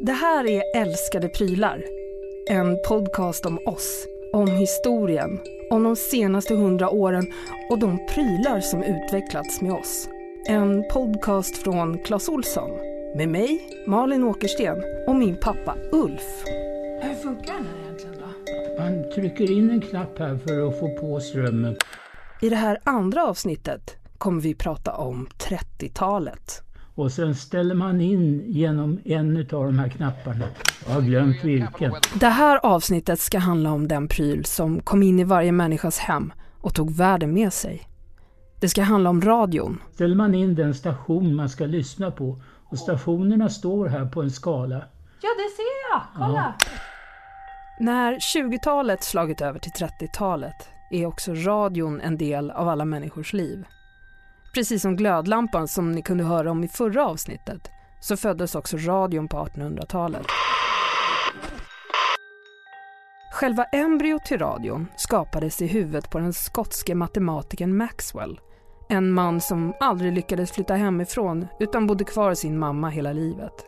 Det här är Älskade prylar. En podcast om oss, om historien, om de senaste hundra åren och de prylar som utvecklats med oss. En podcast från Clas Olsson med mig, Malin Åkersten och min pappa Ulf. Hur funkar den här egentligen då? Man trycker in en knapp här för att få på strömmen. I det här andra avsnittet kommer vi prata om 30-talet. Och sen ställer man in genom en av de här knapparna. Jag har glömt vilken. Det här avsnittet ska handla om den pryl som kom in i varje människas hem och tog världen med sig. Det ska handla om radion. Ställer man in den station man ska lyssna på. Och stationerna står här på en skala. Ja, det ser jag! Kolla! När 20-talet slagit över till 30-talet är också radion en del av alla människors liv. Precis som glödlampan som ni kunde höra om i förra avsnittet så föddes också radion på 1800-talet. Själva embryot till radion skapades i huvudet på den skotske matematikern Maxwell. En man som aldrig lyckades flytta hemifrån utan bodde kvar hos sin mamma hela livet.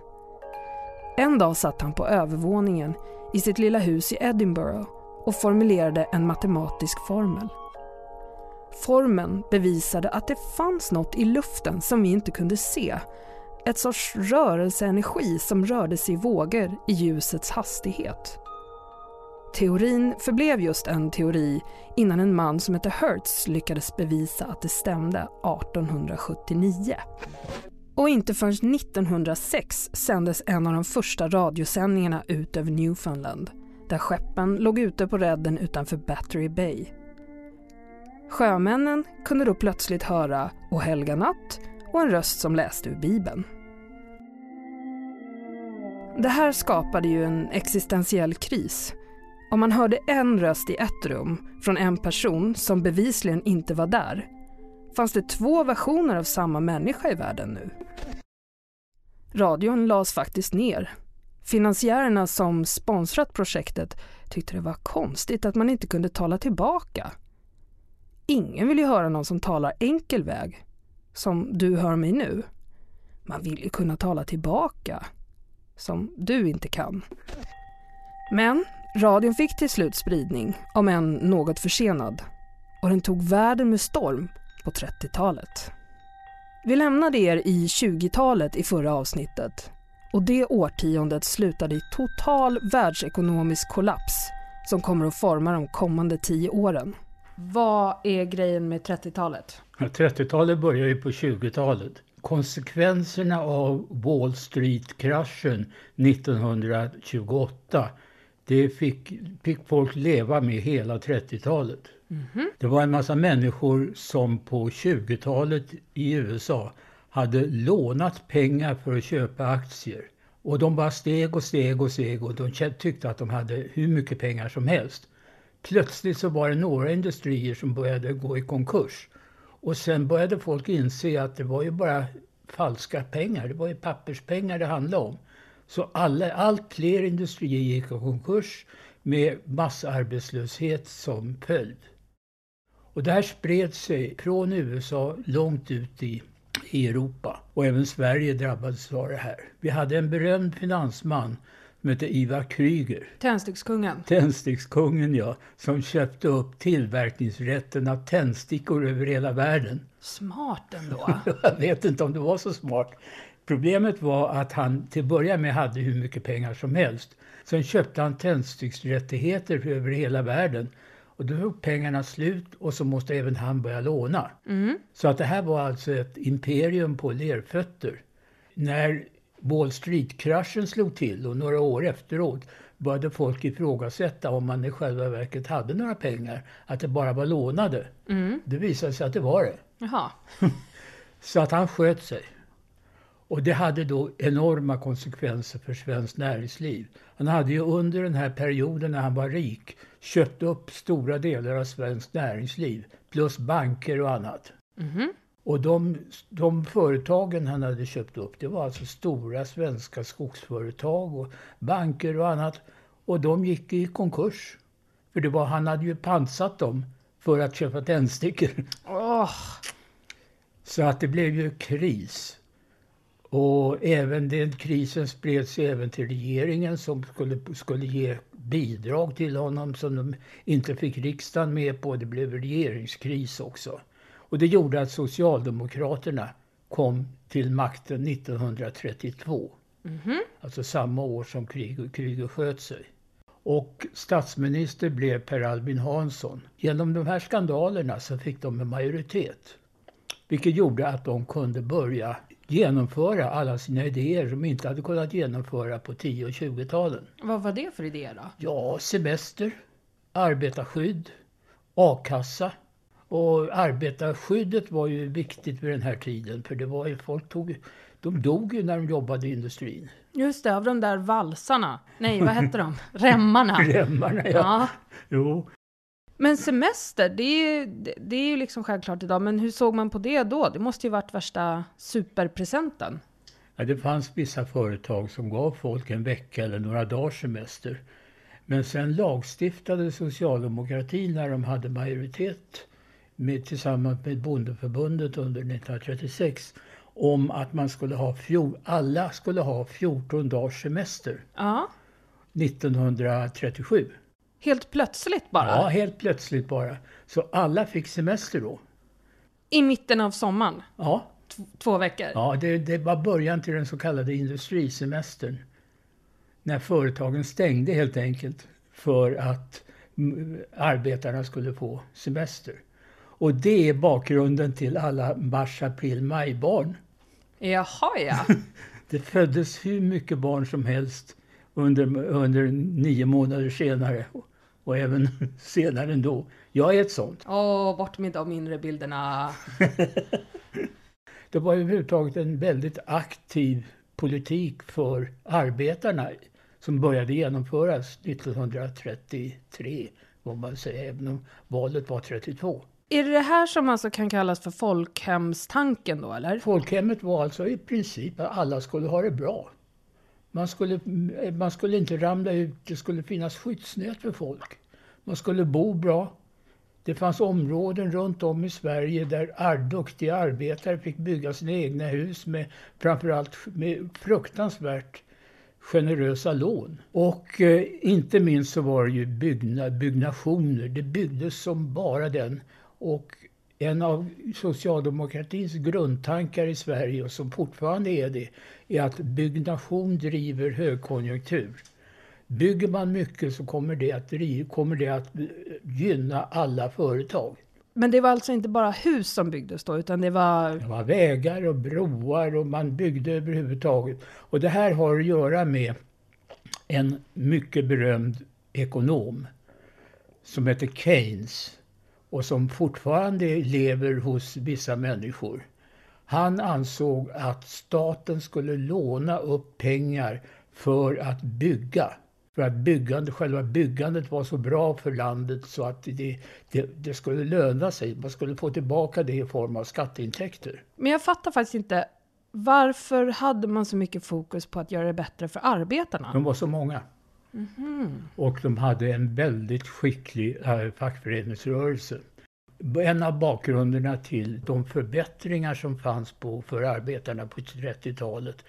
En dag satt han på övervåningen i sitt lilla hus i Edinburgh och formulerade en matematisk formel. Formeln bevisade att det fanns något i luften som vi inte kunde se. Ett sorts rörelseenergi som rörde sig i vågor i ljusets hastighet. Teorin förblev just en teori innan en man som hette Hertz lyckades bevisa att det stämde 1879. Och inte förrän 1906 sändes en av de första radiosändningarna ut över Newfoundland där skeppen låg ute på redden utanför Battery Bay. Sjömännen kunde då plötsligt höra O helga natt och en röst som läste ur Bibeln. Det här skapade ju en existentiell kris. Om man hörde en röst i ett rum från en person som bevisligen inte var där fanns det två versioner av samma människa i världen nu. Radion lades faktiskt ner. Finansiärerna som sponsrat projektet tyckte det var konstigt att man inte kunde tala tillbaka. Ingen vill ju höra någon som talar enkel väg, som du hör mig nu. Man vill ju kunna tala tillbaka, som du inte kan. Men radion fick till slut spridning, om än något försenad. Och den tog världen med storm på 30-talet. Vi lämnade er i 20-talet i förra avsnittet och det årtiondet slutade i total världsekonomisk kollaps som kommer att forma de kommande tio åren. Vad är grejen med 30-talet? Ja, 30-talet börjar ju på 20-talet. Konsekvenserna av Wall Street-kraschen 1928 det fick, fick folk leva med hela 30-talet. Det var en massa människor som på 20-talet i USA hade lånat pengar för att köpa aktier. Och de bara steg och steg och steg och de tyckte att de hade hur mycket pengar som helst. Plötsligt så var det några industrier som började gå i konkurs. Och sen började folk inse att det var ju bara falska pengar. Det var ju papperspengar det handlade om. Så alla, allt fler industrier gick i konkurs med massarbetslöshet som följd. Och det här spred sig från USA långt ut i, i Europa. Och även Sverige drabbades av det här. Vi hade en berömd finansman som hette Ivar Kryger. Tändstickskungen. Tändstickskungen ja, som köpte upp tillverkningsrätten av tändstickor över hela världen. Smart ändå. Jag vet inte om det var så smart. Problemet var att han till att börja med hade hur mycket pengar som helst. Sen köpte han tändsticksrättigheter över hela världen. Och då tog pengarna slut och så måste även han börja låna. Mm. Så att det här var alltså ett imperium på lerfötter. När Wall Street-kraschen slog till och några år efteråt började folk ifrågasätta om man i själva verket hade några pengar. Att det bara var lånade. Mm. Det visade sig att det var det. Så att han sköt sig. Och det hade då enorma konsekvenser för svenskt näringsliv. Han hade ju under den här perioden när han var rik köpt upp stora delar av svenskt näringsliv. Plus banker och annat. Mhm. Och de, de företagen han hade köpt upp, det var alltså stora svenska skogsföretag och banker och annat. Och de gick i konkurs. För det var, han hade ju pansat dem för att köpa tändstickor. Åh, Så att det blev ju kris. Och även den krisen spreds även till regeringen som skulle, skulle ge bidrag till honom som de inte fick riksdagen med på. Det blev regeringskris också. Och det gjorde att Socialdemokraterna kom till makten 1932. Mm-hmm. Alltså samma år som kriget, kriget sköt sig. Och statsminister blev Per Albin Hansson. Genom de här skandalerna så fick de en majoritet. Vilket gjorde att de kunde börja genomföra alla sina idéer som inte hade kunnat genomföra på 10 och 20-talen. Vad var det för idéer då? Ja, semester, arbetarskydd, a-kassa. Och arbetarskyddet var ju viktigt vid den här tiden för det var ju, folk tog, de dog ju när de jobbade i industrin. Just det, av de där valsarna. Nej, vad hette de? Remmarna. Remmarna, ja. ja. Jo. Men semester, det är, ju, det är ju liksom självklart idag. Men hur såg man på det då? Det måste ju varit värsta superpresenten. Ja, det fanns vissa företag som gav folk en vecka eller några dagars semester. Men sen lagstiftade socialdemokratin när de hade majoritet med, tillsammans med Bondeförbundet under 1936 om att man skulle ha fjol, alla skulle ha 14 dagars semester. Ja. 1937. Helt plötsligt bara? Ja, helt plötsligt bara. Så alla fick semester då. I mitten av sommaren? Ja. T två veckor? Ja, det, det var början till den så kallade industrisemestern. När företagen stängde helt enkelt för att arbetarna skulle få semester. Och det är bakgrunden till alla mars, april, maj-barn. Jaha, ja. det föddes hur mycket barn som helst under, under nio månader senare. Och även senare ändå. Jag är ett sånt. Åh, bort med de inre bilderna. det var överhuvudtaget en väldigt aktiv politik för arbetarna som började genomföras 1933, vad man säger, även om valet var 32. Är det det här som alltså kan kallas för folkhemstanken då, eller? Folkhemmet var alltså i princip att alla skulle ha det bra. Man skulle, man skulle inte ramla ut, det skulle finnas skyddsnät för folk. Man skulle bo bra. Det fanns områden runt om i Sverige där duktiga arbetare fick bygga sina egna hus med framförallt med fruktansvärt generösa lån. Och eh, inte minst så var det ju byggna, byggnationer. Det byggdes som bara den. Och en av socialdemokratins grundtankar i Sverige, och som fortfarande är det, är att byggnation driver högkonjunktur. Bygger man mycket så kommer det att, driva, kommer det att gynna alla företag. Men det var alltså inte bara hus som byggdes då, utan det var... Det var vägar och broar och man byggde överhuvudtaget. Och det här har att göra med en mycket berömd ekonom som heter Keynes och som fortfarande lever hos vissa människor. Han ansåg att staten skulle låna upp pengar för att bygga. För att byggande, själva byggandet var så bra för landet så att det, det, det, skulle löna sig. Man skulle få tillbaka det i form av skatteintäkter. Men jag fattar faktiskt inte. Varför hade man så mycket fokus på att göra det bättre för arbetarna? De var så många. Mm. Och de hade en väldigt skicklig äh, fackföreningsrörelse. En av bakgrunderna till de förbättringar som fanns på, för arbetarna på 30-talet,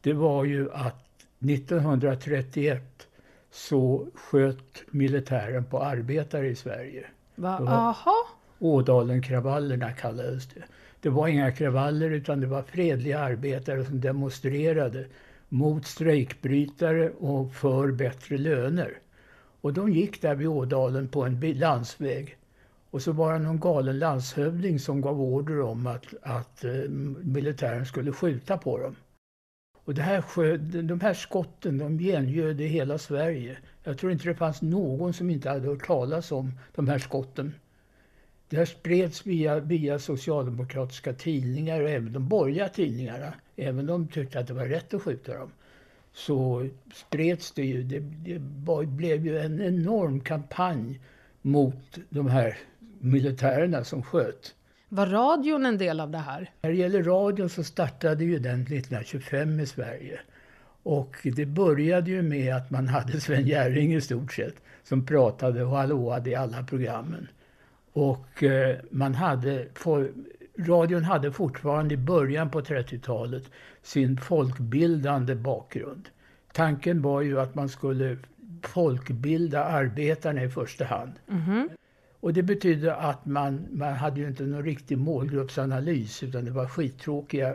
det var ju att 1931 så sköt militären på arbetare i Sverige. Va? Aha. Ådalenkravallerna kallades det. Det var inga kravaller utan det var fredliga arbetare som demonstrerade mot strejkbrytare och för bättre löner. Och de gick där vid Ådalen på en landsväg. Och så var det någon galen landshövding som gav order om att, att eh, militären skulle skjuta på dem. Och det här, de här skotten de gengöd i hela Sverige. Jag tror inte det fanns någon som inte hade hört talas om de här skotten. Det här spreds via, via socialdemokratiska tidningar och även de borgerliga tidningarna. Även de tyckte att det var rätt att skjuta dem. Så spreds det ju. Det, det blev ju en enorm kampanj mot de här militärerna som sköt. Var radion en del av det här? När det gäller radion så startade ju den 1925 i Sverige. Och det började ju med att man hade Sven Jerring i stort sett som pratade och hallåade i alla programmen. Och eh, man hade, radion hade fortfarande i början på 30-talet sin folkbildande bakgrund. Tanken var ju att man skulle folkbilda arbetarna i första hand. Mhm. Och det betydde att man, man hade ju inte någon riktig målgruppsanalys utan det var skittråkiga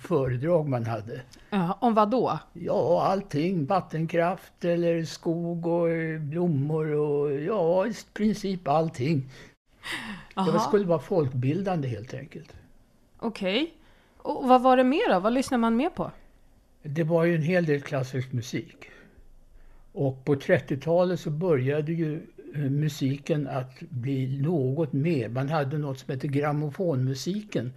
föredrag man hade. Ja, om vad då? Ja, allting. Vattenkraft eller skog och blommor och ja, i princip allting. Det skulle vara folkbildande helt enkelt. Okej. Och vad var det mer då? Vad lyssnar man mer på? Det var ju en hel del klassisk musik. Och på 30-talet så började ju eh, musiken att bli något mer. Man hade något som hette grammofonmusiken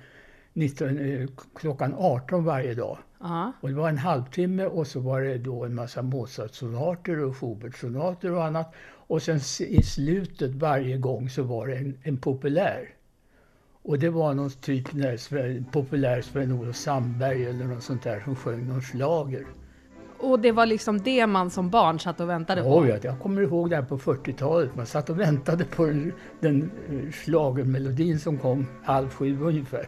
19, eh, klockan 18 varje dag. Ja. Och det var en halvtimme och så var det då en massa Mozart-sonater och Schubert-sonater och annat. Och sen i slutet varje gång så var det en, en populär. Och det var någon typ populär Sven-Olof Sandberg eller något sånt där som sjöng någon schlager. Och det var liksom det man som barn satt och väntade på? Ja, jag kommer ihåg det här på 40-talet. Man satt och väntade på den, den schlagermelodin som kom halv sju ungefär.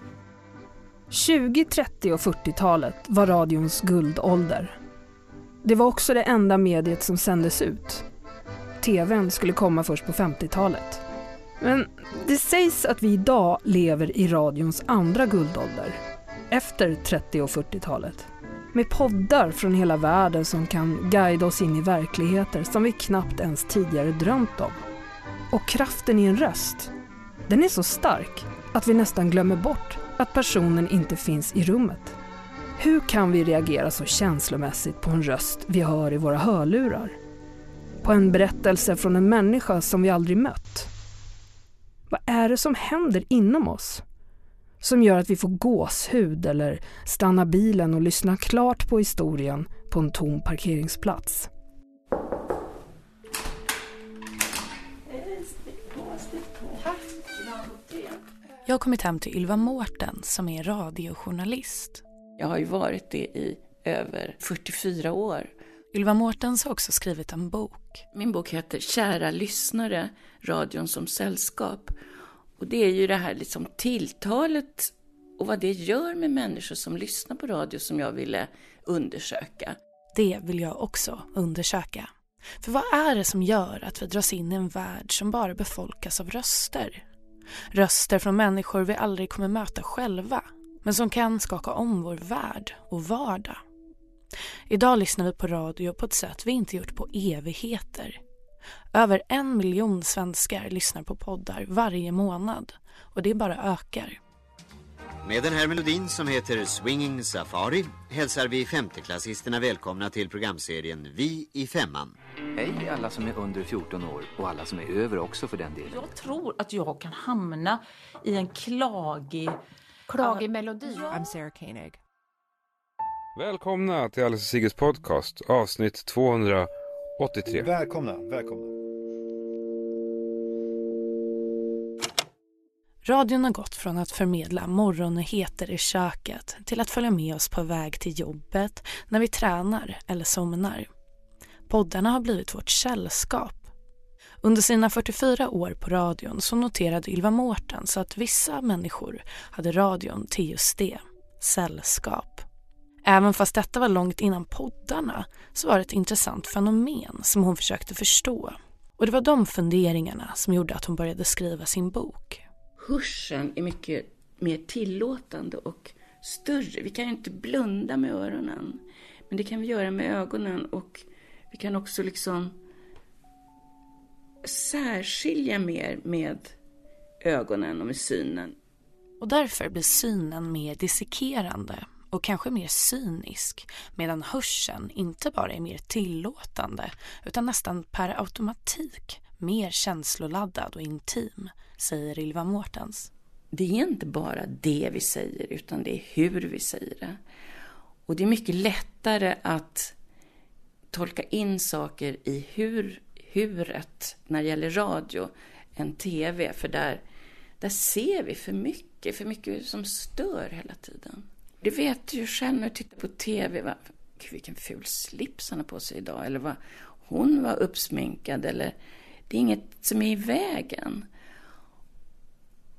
20, 30 och 40-talet var radions guldålder. Det var också det enda mediet som sändes ut. TVn skulle komma först på 50-talet. Men det sägs att vi idag lever i radions andra guldålder. Efter 30 och 40-talet. Med poddar från hela världen som kan guida oss in i verkligheter som vi knappt ens tidigare drömt om. Och kraften i en röst, den är så stark att vi nästan glömmer bort att personen inte finns i rummet. Hur kan vi reagera så känslomässigt på en röst vi hör i våra hörlurar? På en berättelse från en människa som vi aldrig mött? Vad är det som händer inom oss? Som gör att vi får gåshud eller stanna bilen och lyssna klart på historien på en tom parkeringsplats. Jag har kommit hem till Ylva Mårten som är radiojournalist. Jag har ju varit det i över 44 år. Ylva Mårtens har också skrivit en bok. Min bok heter Kära lyssnare, radion som sällskap. Och det är ju det här liksom tilltalet och vad det gör med människor som lyssnar på radio som jag ville undersöka. Det vill jag också undersöka. För vad är det som gör att vi dras in i en värld som bara befolkas av röster? Röster från människor vi aldrig kommer möta själva, men som kan skaka om vår värld och vardag. Idag lyssnar vi på radio på ett sätt vi inte gjort på evigheter. Över en miljon svenskar lyssnar på poddar varje månad och det bara ökar. Med den här melodin som heter Swinging Safari hälsar vi femteklassisterna välkomna till programserien Vi i femman. Hej alla som är under 14 år och alla som är över också för den delen. Jag tror att jag kan hamna i en klagig... Klagig melodi. I'm Sarah Koenig. Välkomna till Alice Sigges podcast, avsnitt 283. Välkomna, välkomna. Radion har gått från att förmedla morgonnyheter i köket till att följa med oss på väg till jobbet, när vi tränar eller somnar. Poddarna har blivit vårt sällskap. Under sina 44 år på radion så noterade Ylva Mårtens att vissa människor hade radion till just det, sällskap. Även fast detta var långt innan poddarna så var det ett intressant fenomen som hon försökte förstå. Och det var de funderingarna som gjorde att hon började skriva sin bok. Hörseln är mycket mer tillåtande och större. Vi kan ju inte blunda med öronen, men det kan vi göra med ögonen och vi kan också liksom särskilja mer med ögonen och med synen. Och därför blir synen mer dissekerande och kanske mer cynisk medan hörseln inte bara är mer tillåtande utan nästan per automatik mer känsloladdad och intim, säger Ylva Mårtens. Det är inte bara det vi säger utan det är hur vi säger det. Och det är mycket lättare att tolka in saker i hur, huret när det gäller radio än tv för där, där ser vi för mycket, för mycket som stör hela tiden. Det vet du ju själv när du tittar på tv. Va? Gud, vilken ful slips han har på sig idag. Eller vad hon var uppsminkad. Eller, det är inget som är i vägen.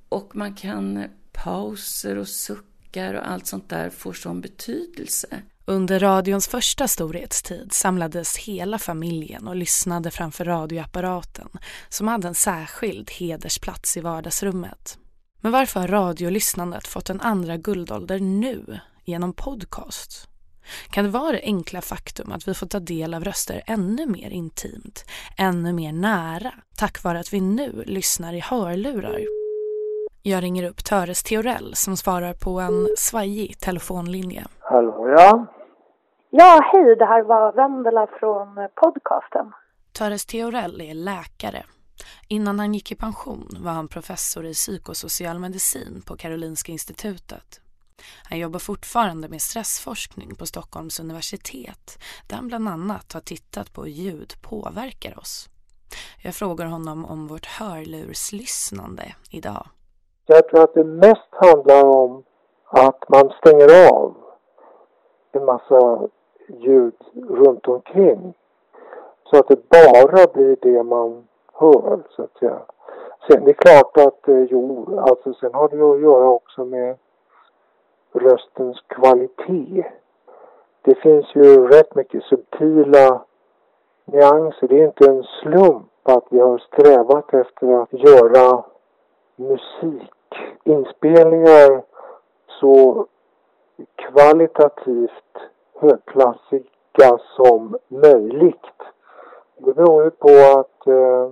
Och man kan pauser och suckar och allt sånt där får sån betydelse. Under radions första storhetstid samlades hela familjen och lyssnade framför radioapparaten som hade en särskild hedersplats i vardagsrummet. Men varför har radiolyssnandet fått en andra guldålder nu genom podcast? Kan det vara det enkla faktum att vi får ta del av röster ännu mer intimt, ännu mer nära, tack vare att vi nu lyssnar i hörlurar? Jag ringer upp Töres Theorell som svarar på en svajig telefonlinje. Hallå ja? Ja, hej, det här var Vendela från podcasten. Töres Theorell är läkare. Innan han gick i pension var han professor i psykosocial medicin på Karolinska institutet. Han jobbar fortfarande med stressforskning på Stockholms universitet där han bland annat har tittat på hur ljud påverkar oss. Jag frågar honom om vårt hörlurslyssnande idag. Jag tror att det mest handlar om att man stänger av en massa ljud runt omkring. Så att det bara blir det man hör, så att säga. Sen det är klart att, eh, jo, alltså sen har det att göra också med röstens kvalitet. Det finns ju rätt mycket subtila nyanser. Det är inte en slump att vi har strävat efter att göra musikinspelningar så kvalitativt högklassiga som möjligt. Det beror ju på att eh,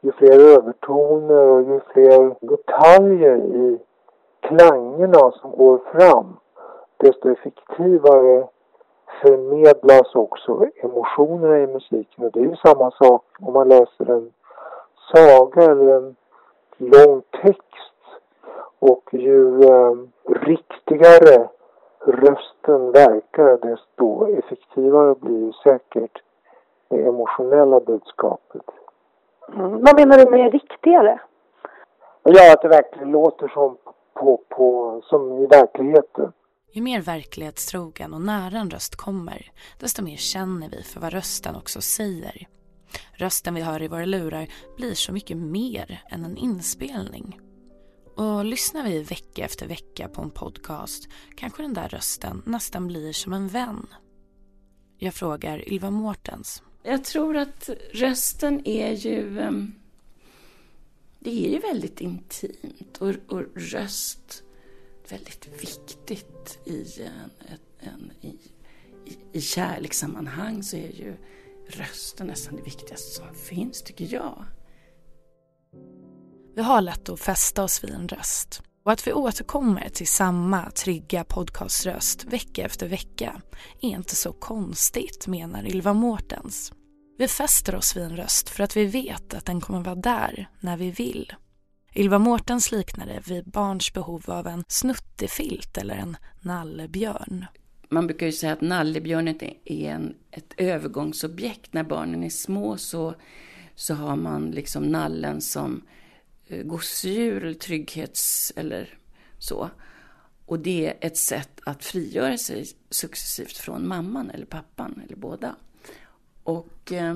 ju fler övertoner och ju fler detaljer i klangerna som går fram desto effektivare förmedlas också emotionerna i musiken. Och det är ju samma sak om man läser en saga eller en lång text. Och ju eh, riktigare rösten verkar desto effektivare blir säkert det emotionella budskapet. Mm. Vad menar du med riktigare? Ja, att det verkligen låter som, på, på, som i verkligheten. Ju mer verklighetstrogen och nära en röst kommer, desto mer känner vi för vad rösten också säger. Rösten vi hör i våra lurar blir så mycket mer än en inspelning. Och lyssnar vi vecka efter vecka på en podcast kanske den där rösten nästan blir som en vän. Jag frågar Ylva Mårtens. Jag tror att rösten är ju... Ehm, det är ju väldigt intimt och, och röst väldigt viktigt i, en, en, i, i, i kärlekssammanhang så är ju rösten nästan det viktigaste som finns, tycker jag. Vi har lätt att fästa oss vid en röst. Och att vi återkommer till samma trygga podcaströst vecka efter vecka är inte så konstigt, menar Ylva Mårtens. Vi fäster oss vid en röst för att vi vet att den kommer vara där när vi vill. Ylva Mårtens liknar det vid barns behov av en snuttefilt eller en nallebjörn. Man brukar ju säga att nallebjörnen är en, ett övergångsobjekt. När barnen är små så, så har man liksom nallen som eh, gosedjur eller trygghets eller så. Och det är ett sätt att frigöra sig successivt från mamman eller pappan eller båda. Och eh,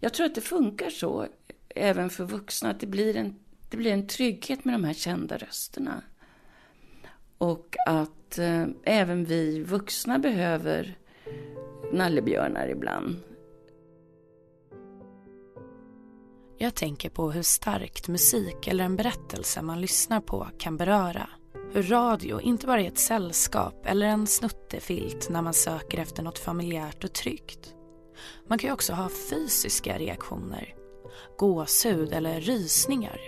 jag tror att det funkar så även för vuxna, att det blir, en, det blir en trygghet med de här kända rösterna. Och att eh, även vi vuxna behöver nallebjörnar ibland. Jag tänker på hur starkt musik eller en berättelse man lyssnar på kan beröra. Hur radio inte bara är ett sällskap eller en snuttefilt när man söker efter något familjärt och tryggt. Man kan ju också ha fysiska reaktioner. Gåshud eller rysningar.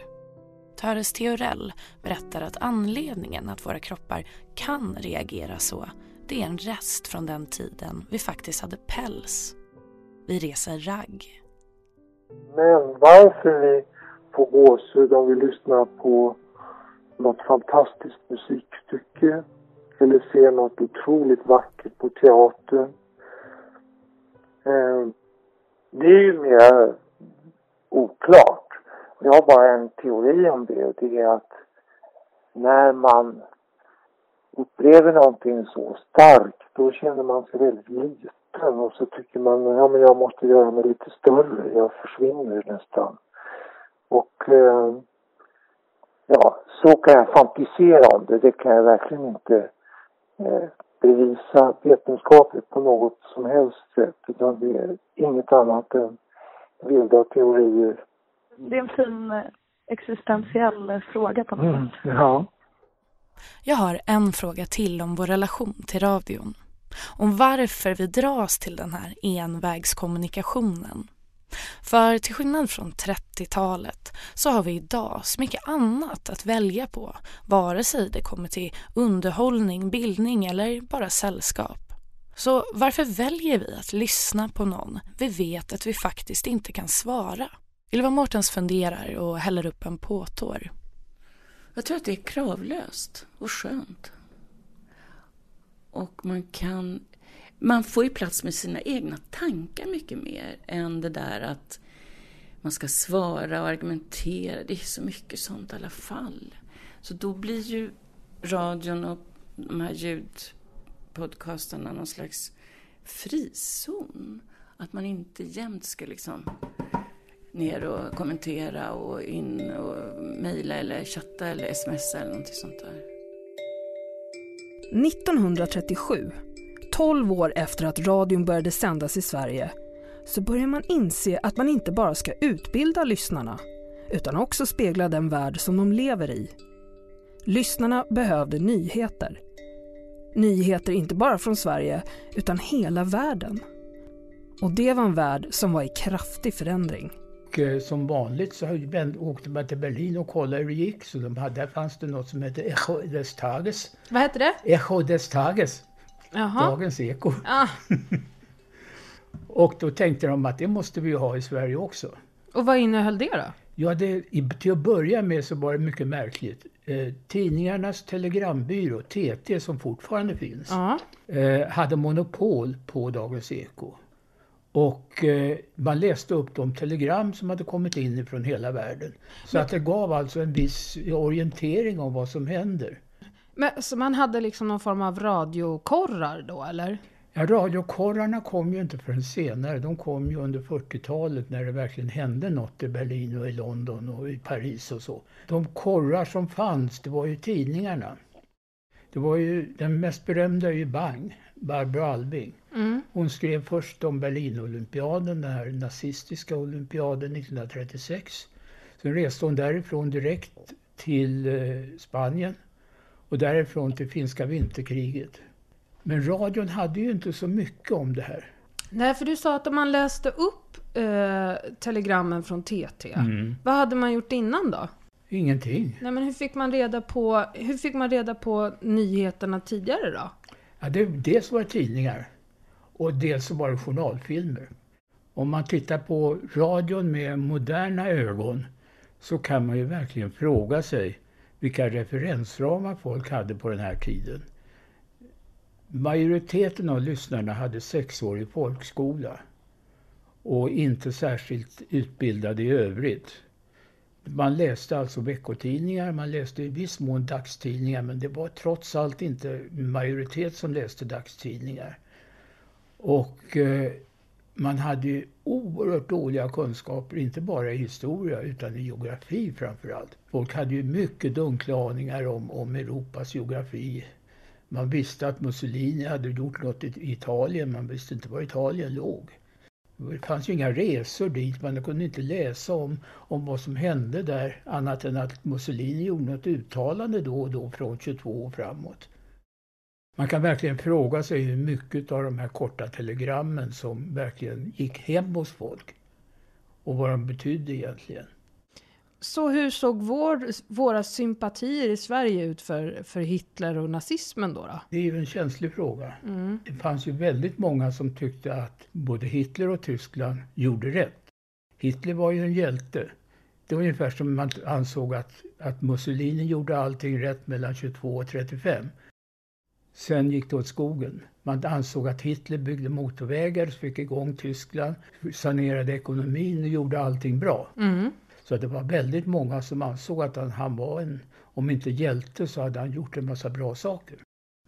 Töres Theorell berättar att anledningen att våra kroppar kan reagera så det är en rest från den tiden vi faktiskt hade päls. Vi reser ragg. Men varför vi får gåshud om vi lyssnar på något fantastiskt musikstycke eller ser något otroligt vackert på teatern. Eh, det är ju mer oklart. Jag har bara en teori om det och det är att när man upplever någonting så starkt då känner man sig väldigt liten och så tycker man ja men jag måste göra mig lite större. Jag försvinner nästan. Och eh, Ja, så kan jag fantisera om det. Det kan jag verkligen inte eh, bevisa vetenskapligt på något som helst sätt. Utan det är inget annat än vilda teorier. Det är en fin eh, existentiell eh, fråga på något mm, sätt. Ja. Jag har en fråga till om vår relation till radion. Om varför vi dras till den här envägskommunikationen. För till skillnad från 30-talet så har vi idag så mycket annat att välja på vare sig det kommer till underhållning, bildning eller bara sällskap. Så varför väljer vi att lyssna på någon vi vet att vi faktiskt inte kan svara? Ylva Mårtens funderar och häller upp en påtår. Jag tror att det är kravlöst och skönt. Och man kan... Man får ju plats med sina egna tankar mycket mer än det där att man ska svara och argumentera. Det är så mycket sånt i alla fall. Så då blir ju radion och de här ljudpodcastarna någon slags frizon. Att man inte jämt ska liksom ner och kommentera och in och mejla eller chatta eller smsa eller någonting sånt där. 1937, 12 år efter att radion började sändas i Sverige, så börjar man inse att man inte bara ska utbilda lyssnarna, utan också spegla den värld som de lever i. Lyssnarna behövde nyheter. Nyheter inte bara från Sverige, utan hela världen. Och det var en värld som var i kraftig förändring. Och eh, som vanligt så åkte man till Berlin och kollade hur det gick. Så de hade, där fanns det något som hette Echo des Tages. Vad hette det? Echo des Tages. Jaha. Dagens Eko. Ah. och då tänkte de att det måste vi ha i Sverige också. Och vad innehöll det då? Ja, det, till att börja med så var det mycket märkligt. Eh, tidningarnas telegrambyrå, TT, som fortfarande finns, eh, hade monopol på Dagens Eko. Och eh, man läste upp de telegram som hade kommit in från hela världen. Så Men, att det gav alltså en viss orientering om vad som händer. Men, så man hade liksom någon form av radiokorrar då eller? Ja, radiokorrarna kom ju inte förrän senare. De kom ju under 40-talet när det verkligen hände något i Berlin och i London och i Paris och så. De korrar som fanns, det var ju tidningarna. Det var ju, den mest berömda är ju Bang, Barbro Alving. Mm. Hon skrev först om Berlinolympiaden, den här nazistiska olympiaden 1936. Sen reste hon därifrån direkt till eh, Spanien och därifrån till finska vinterkriget. Men radion hade ju inte så mycket om det här. Nej, för du sa att om man läste upp eh, telegrammen från TT, mm. vad hade man gjort innan då? Ingenting. Nej, men hur fick man reda på, hur fick man reda på nyheterna tidigare då? Ja, det, dels var det tidningar och dels så var det journalfilmer. Om man tittar på radion med moderna ögon så kan man ju verkligen fråga sig vilka referensramar folk hade på den här tiden. Majoriteten av lyssnarna hade sexårig folkskola och inte särskilt utbildade i övrigt. Man läste alltså veckotidningar, man läste i viss mån dagstidningar men det var trots allt inte majoritet som läste dagstidningar. Och eh, man hade oerhört dåliga kunskaper, inte bara i historia utan i geografi framför allt. Folk hade ju mycket dunkla aningar om, om Europas geografi. Man visste att Mussolini hade gjort något i Italien, man visste inte var Italien låg. Det fanns ju inga resor dit, man kunde inte läsa om, om vad som hände där annat än att Mussolini gjorde något uttalande då och då från 22 och framåt. Man kan verkligen fråga sig hur mycket av de här korta telegrammen som verkligen gick hem hos folk och vad de betydde egentligen. Så hur såg vår, våra sympatier i Sverige ut för, för Hitler och nazismen då, då? Det är ju en känslig fråga. Mm. Det fanns ju väldigt många som tyckte att både Hitler och Tyskland gjorde rätt. Hitler var ju en hjälte. Det var ungefär som man ansåg att, att Mussolini gjorde allting rätt mellan 22 och 35. Sen gick det åt skogen. Man ansåg att Hitler byggde motorvägar, fick igång Tyskland, sanerade ekonomin och gjorde allting bra. Mm. Så det var väldigt många som ansåg att han, han var en, om inte hjälte så hade han gjort en massa bra saker.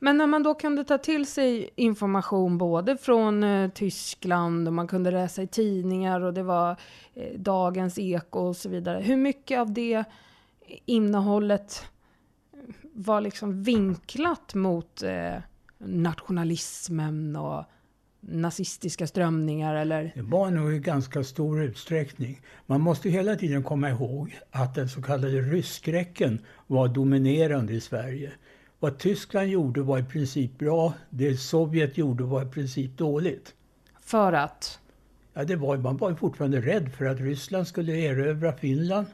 Men när man då kunde ta till sig information både från eh, Tyskland och man kunde läsa i tidningar och det var eh, Dagens Eko och så vidare. Hur mycket av det innehållet var liksom vinklat mot eh, nationalismen och nazistiska strömningar eller? Det var nog i ganska stor utsträckning. Man måste hela tiden komma ihåg att den så kallade rysskräcken var dominerande i Sverige. Vad Tyskland gjorde var i princip bra, det Sovjet gjorde var i princip dåligt. För att? Ja, det var, man var fortfarande rädd för att Ryssland skulle erövra Finland,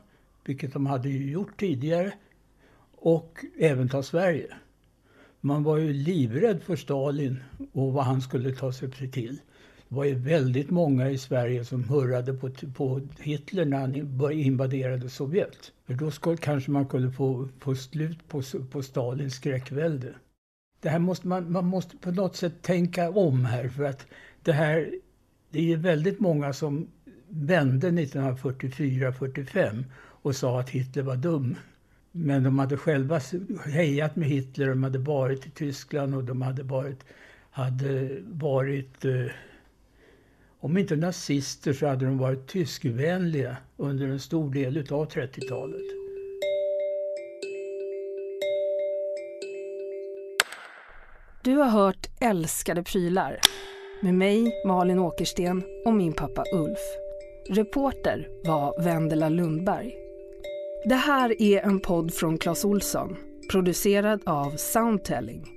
vilket de hade gjort tidigare, och även ta Sverige. Man var ju livrädd för Stalin och vad han skulle ta sig till. Det var ju väldigt många i Sverige som hurrade på, på Hitler när han invaderade Sovjet. För då skulle kanske man kunde få, få slut på, på Stalins skräckvälde. Det här måste man, man måste på något sätt tänka om här för att det här, det är väldigt många som vände 1944-45 och sa att Hitler var dum. Men de hade själva hejat med Hitler, de hade varit i Tyskland och de hade varit, hade varit eh, om inte nazister så hade de varit tyskvänliga under en stor del av 30-talet. Du har hört Älskade prylar med mig, Malin Åkersten och min pappa Ulf. Reporter var Vendela Lundberg. Det här är en podd från Clas Olsson, producerad av Soundtelling.